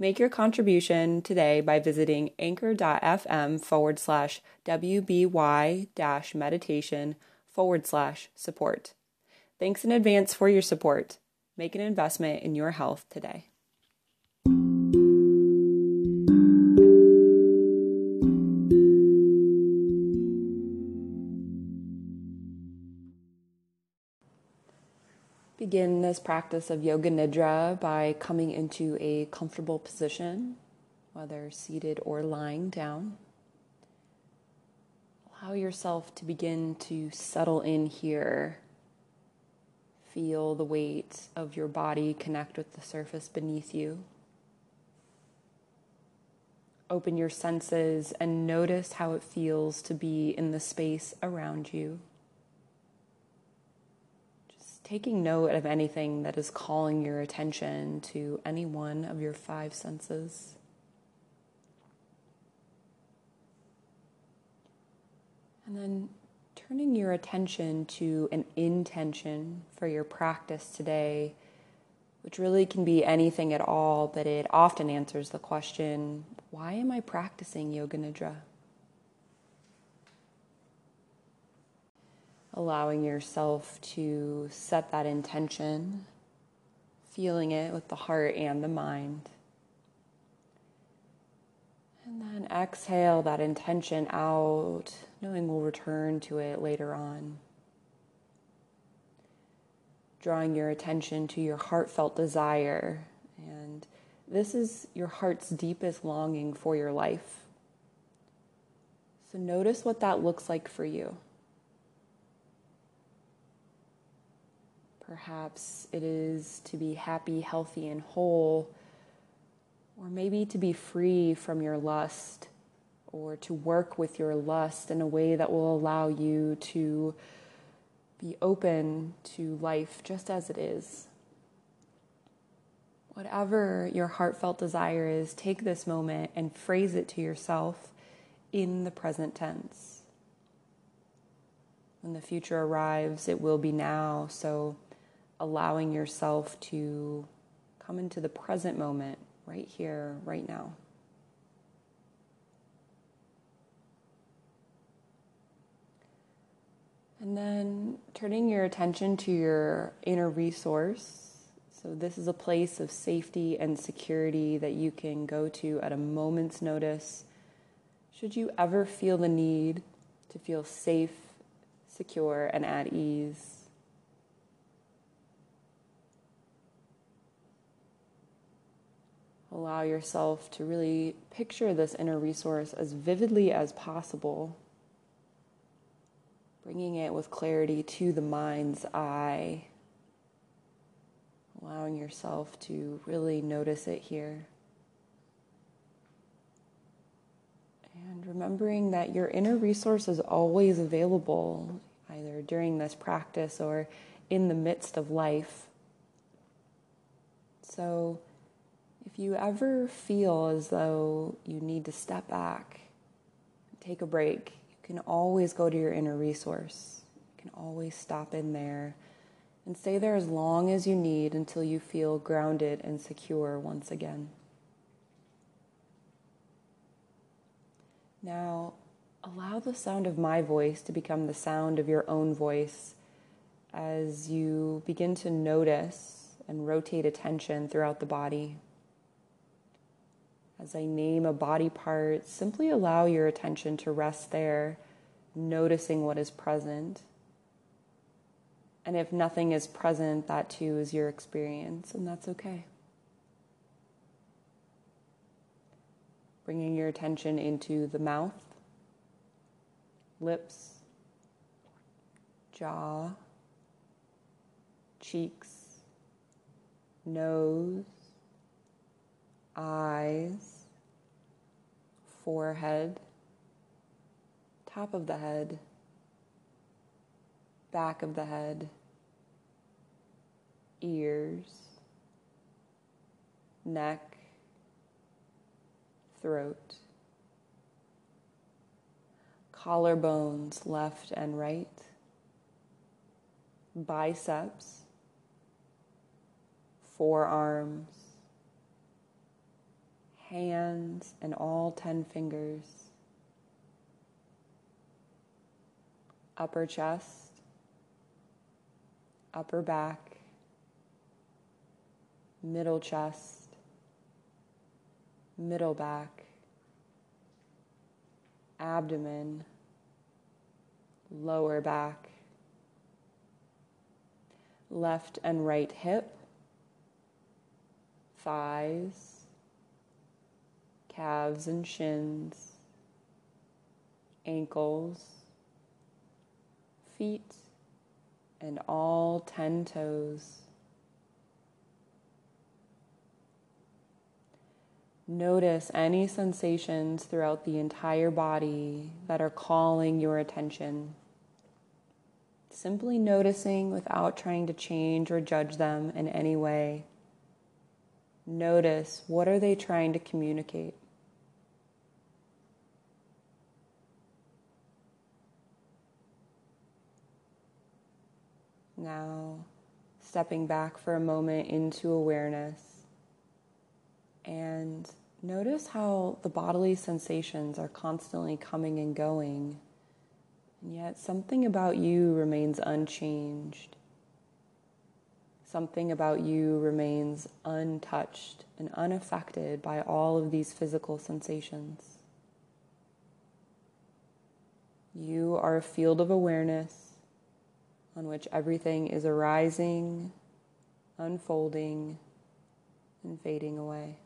Make your contribution today by visiting anchor.fm forward slash WBY dash meditation forward slash support. Thanks in advance for your support. Make an investment in your health today. Begin this practice of Yoga Nidra by coming into a comfortable position, whether seated or lying down. Allow yourself to begin to settle in here. Feel the weight of your body connect with the surface beneath you. Open your senses and notice how it feels to be in the space around you taking note of anything that is calling your attention to any one of your five senses. And then turning your attention to an intention for your practice today, which really can be anything at all, but it often answers the question why am I practicing Yoga Nidra? Allowing yourself to set that intention, feeling it with the heart and the mind. And then exhale that intention out, knowing we'll return to it later on. Drawing your attention to your heartfelt desire. And this is your heart's deepest longing for your life. So notice what that looks like for you. Perhaps it is to be happy, healthy, and whole, or maybe to be free from your lust, or to work with your lust in a way that will allow you to be open to life just as it is. Whatever your heartfelt desire is, take this moment and phrase it to yourself in the present tense. When the future arrives, it will be now. So allowing yourself to come into the present moment right here, right now. And then turning your attention to your inner resource. So, this is a place of safety and security that you can go to at a moment's notice. Should you ever feel the need to feel safe, secure, and at ease, allow yourself to really picture this inner resource as vividly as possible, bringing it with clarity to the mind's eye, allowing yourself to really notice it here. And remembering that your inner resource is always available, either during this practice or in the midst of life. So, if you ever feel as though you need to step back, take a break, you can always go to your inner resource. You can always stop in there and stay there as long as you need until you feel grounded and secure once again. Now, allow the sound of my voice to become the sound of your own voice as you begin to notice and rotate attention throughout the body. As I name a body part, simply allow your attention to rest there, noticing what is present. And if nothing is present, that too is your experience, and that's okay. Bringing your attention into the mouth, lips, jaw, cheeks, nose, eyes, forehead, top of the head, back of the head, ears, neck, throat, collarbones left and right, biceps, forearms, hands, and all 10 fingers, upper chest, upper back, middle chest, middle back, abdomen, lower back, left and right hip, thighs, calves and shins, ankles, feet, and all 10 toes. Notice any sensations throughout the entire body that are calling your attention. Simply noticing without trying to change or judge them in any way. Notice what are they trying to communicate? Now, stepping back for a moment into awareness and Notice how the bodily sensations are constantly coming and going, and yet something about you remains unchanged. Something about you remains untouched and unaffected by all of these physical sensations. You are a field of awareness on which everything is arising, unfolding, and fading away.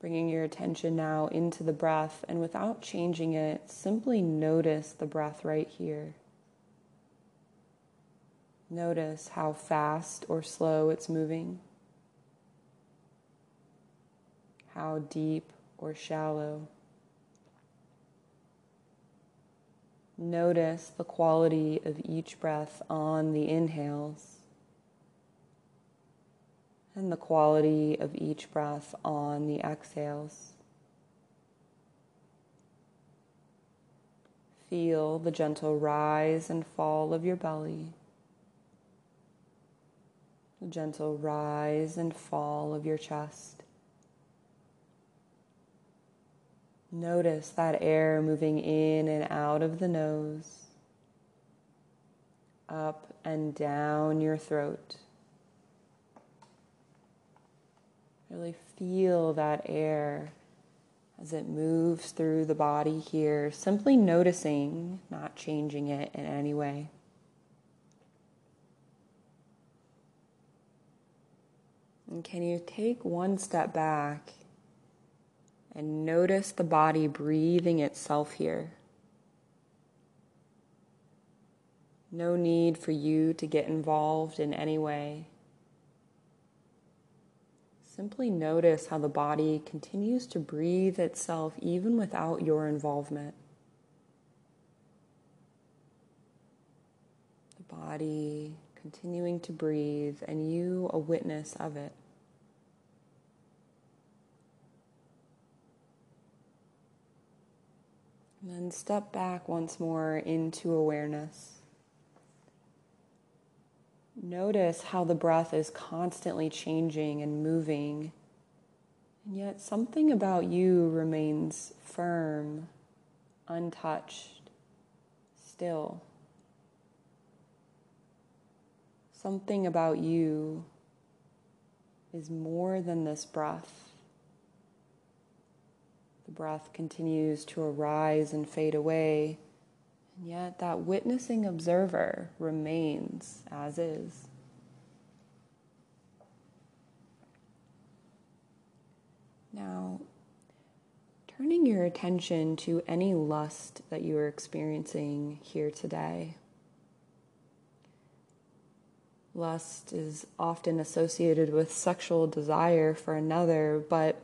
Bringing your attention now into the breath, and without changing it, simply notice the breath right here. Notice how fast or slow it's moving, how deep or shallow. Notice the quality of each breath on the inhales and the quality of each breath on the exhales. Feel the gentle rise and fall of your belly, the gentle rise and fall of your chest. Notice that air moving in and out of the nose, up and down your throat. Really feel that air as it moves through the body here, simply noticing, not changing it in any way. And can you take one step back and notice the body breathing itself here? No need for you to get involved in any way. Simply notice how the body continues to breathe itself even without your involvement. The body continuing to breathe and you a witness of it. And then step back once more into awareness. Notice how the breath is constantly changing and moving, and yet something about you remains firm, untouched, still. Something about you is more than this breath. The breath continues to arise and fade away and yet, that witnessing observer remains as is. Now, turning your attention to any lust that you are experiencing here today. Lust is often associated with sexual desire for another, but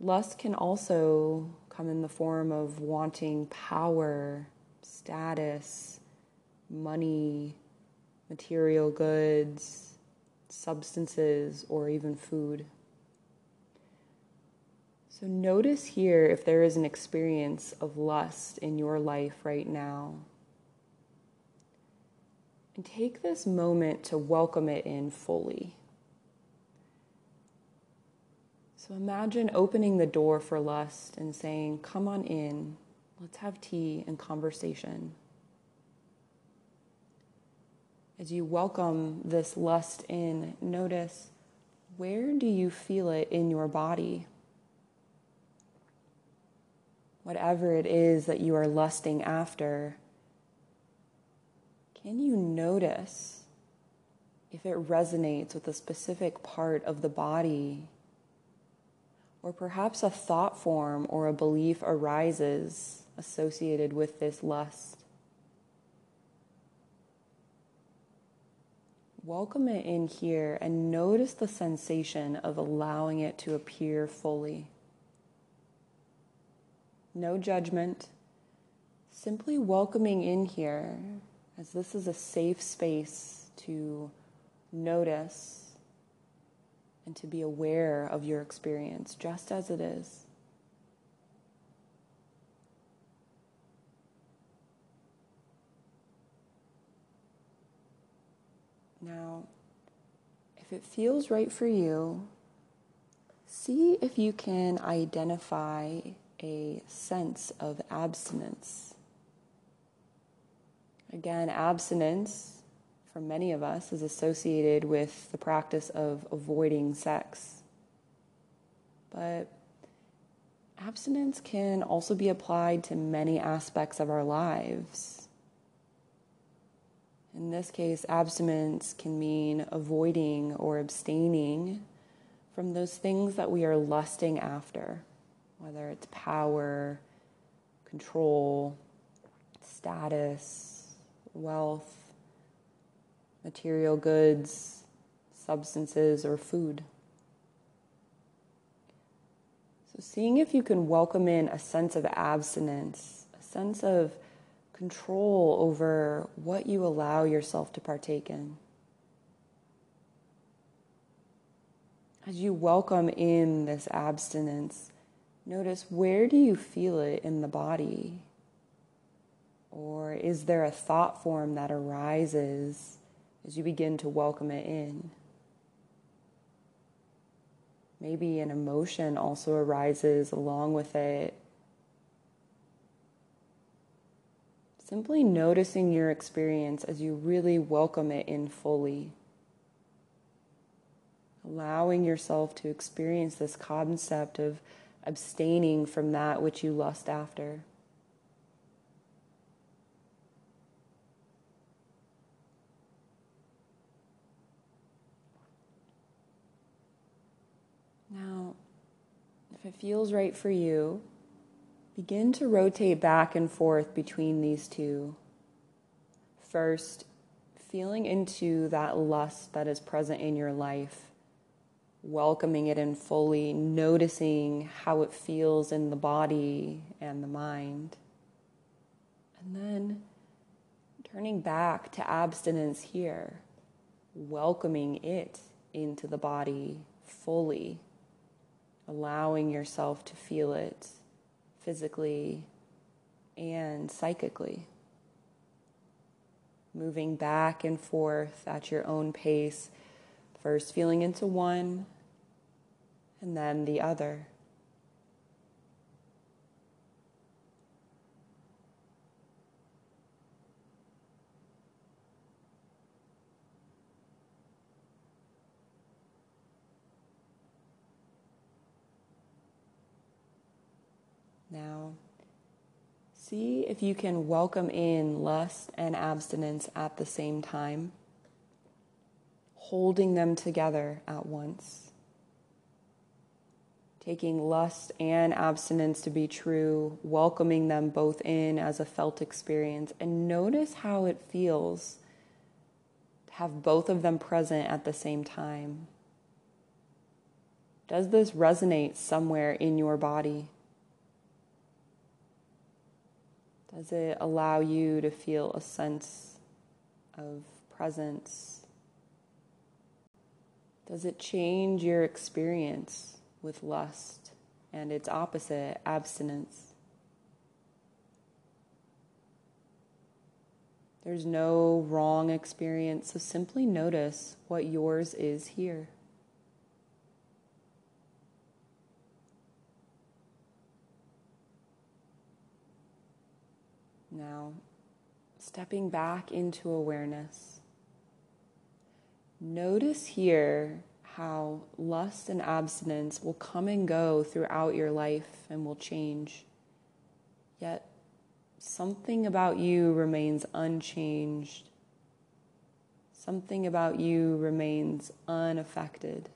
lust can also come in the form of wanting power, status, money, material goods, substances, or even food. So notice here if there is an experience of lust in your life right now. And take this moment to welcome it in fully. So imagine opening the door for lust and saying, Come on in, let's have tea and conversation. As you welcome this lust in, notice where do you feel it in your body? Whatever it is that you are lusting after, can you notice if it resonates with a specific part of the body? Or perhaps a thought form or a belief arises associated with this lust. Welcome it in here and notice the sensation of allowing it to appear fully. No judgment, simply welcoming in here as this is a safe space to notice and to be aware of your experience just as it is. Now, if it feels right for you, see if you can identify a sense of abstinence. Again, abstinence for many of us is associated with the practice of avoiding sex. But abstinence can also be applied to many aspects of our lives. In this case, abstinence can mean avoiding or abstaining from those things that we are lusting after, whether it's power, control, status, wealth, material goods, substances, or food. So, seeing if you can welcome in a sense of abstinence, a sense of control over what you allow yourself to partake in. As you welcome in this abstinence, notice where do you feel it in the body? Or is there a thought form that arises as you begin to welcome it in? Maybe an emotion also arises along with it Simply noticing your experience as you really welcome it in fully. Allowing yourself to experience this concept of abstaining from that which you lust after. Now, if it feels right for you, Begin to rotate back and forth between these two. First, feeling into that lust that is present in your life, welcoming it in fully, noticing how it feels in the body and the mind. And then turning back to abstinence here, welcoming it into the body fully, allowing yourself to feel it physically and psychically. Moving back and forth at your own pace, first feeling into one and then the other. Now, see if you can welcome in lust and abstinence at the same time, holding them together at once. Taking lust and abstinence to be true, welcoming them both in as a felt experience, and notice how it feels to have both of them present at the same time. Does this resonate somewhere in your body? Does it allow you to feel a sense of presence? Does it change your experience with lust and its opposite, abstinence? There's no wrong experience, so simply notice what yours is here. Now, stepping back into awareness, notice here how lust and abstinence will come and go throughout your life and will change. Yet, something about you remains unchanged. Something about you remains unaffected.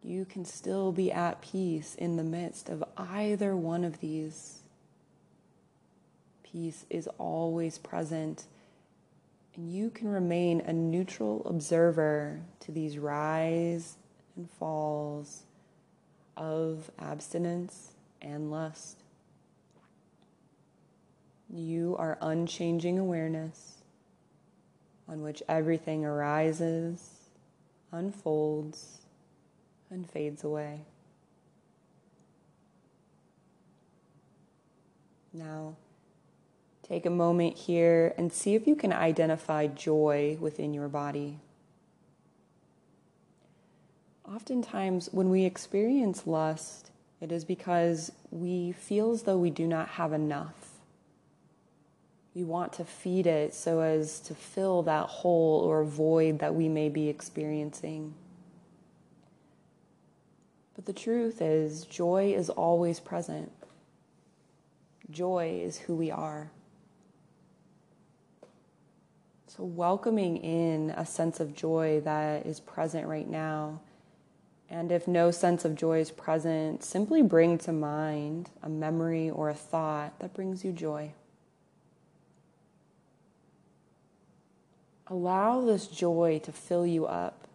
You can still be at peace in the midst of either one of these peace is always present. And you can remain a neutral observer to these rise and falls of abstinence and lust. You are unchanging awareness on which everything arises, unfolds, and fades away. Now, Take a moment here and see if you can identify joy within your body. Oftentimes, when we experience lust, it is because we feel as though we do not have enough. We want to feed it so as to fill that hole or void that we may be experiencing. But the truth is, joy is always present. Joy is who we are. So, welcoming in a sense of joy that is present right now. And if no sense of joy is present, simply bring to mind a memory or a thought that brings you joy. Allow this joy to fill you up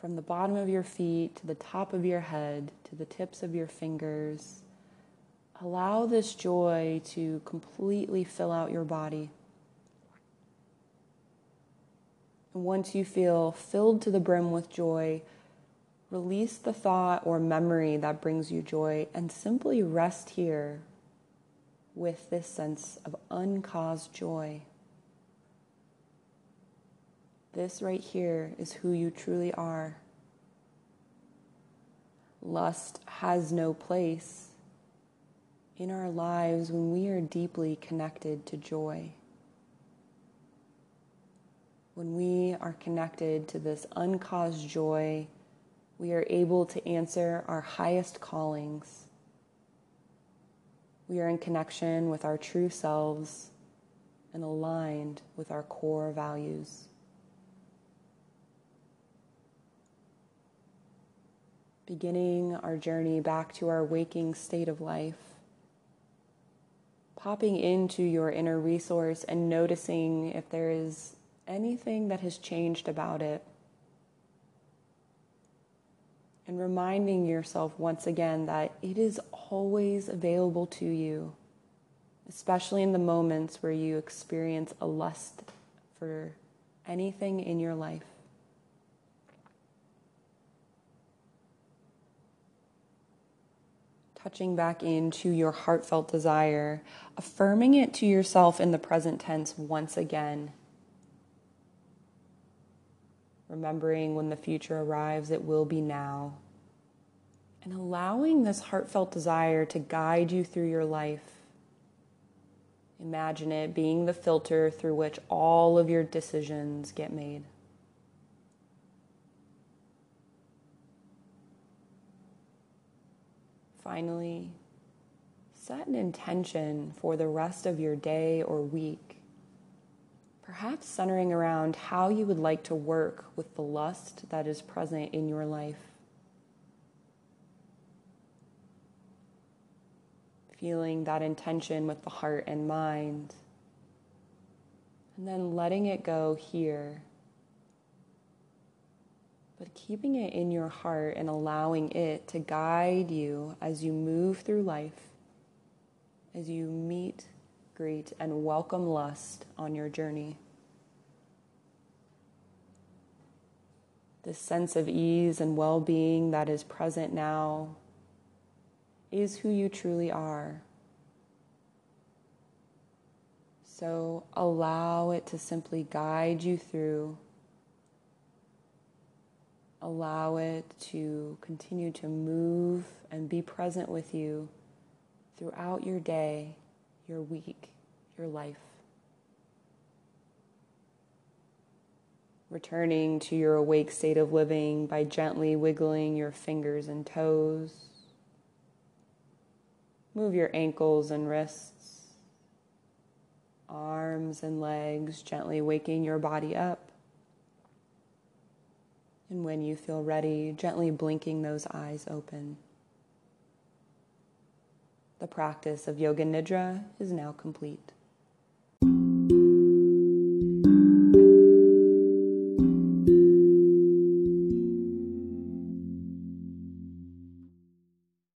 from the bottom of your feet to the top of your head to the tips of your fingers. Allow this joy to completely fill out your body. And once you feel filled to the brim with joy, release the thought or memory that brings you joy and simply rest here with this sense of uncaused joy. This right here is who you truly are. Lust has no place in our lives when we are deeply connected to joy when we are connected to this uncaused joy, we are able to answer our highest callings. We are in connection with our true selves and aligned with our core values. Beginning our journey back to our waking state of life, popping into your inner resource and noticing if there is anything that has changed about it. And reminding yourself once again that it is always available to you, especially in the moments where you experience a lust for anything in your life. touching back into your heartfelt desire, affirming it to yourself in the present tense once again remembering when the future arrives, it will be now. And allowing this heartfelt desire to guide you through your life. Imagine it being the filter through which all of your decisions get made. Finally, set an intention for the rest of your day or week perhaps centering around how you would like to work with the lust that is present in your life. Feeling that intention with the heart and mind, and then letting it go here. But keeping it in your heart and allowing it to guide you as you move through life as you meet, greet, and welcome lust on your journey. This sense of ease and well being that is present now is who you truly are. So allow it to simply guide you through. Allow it to continue to move and be present with you throughout your day, your week, your life. Returning to your awake state of living by gently wiggling your fingers and toes. Move your ankles and wrists, arms and legs, gently waking your body up. And when you feel ready, gently blinking those eyes open. The practice of Yoga Nidra is now complete.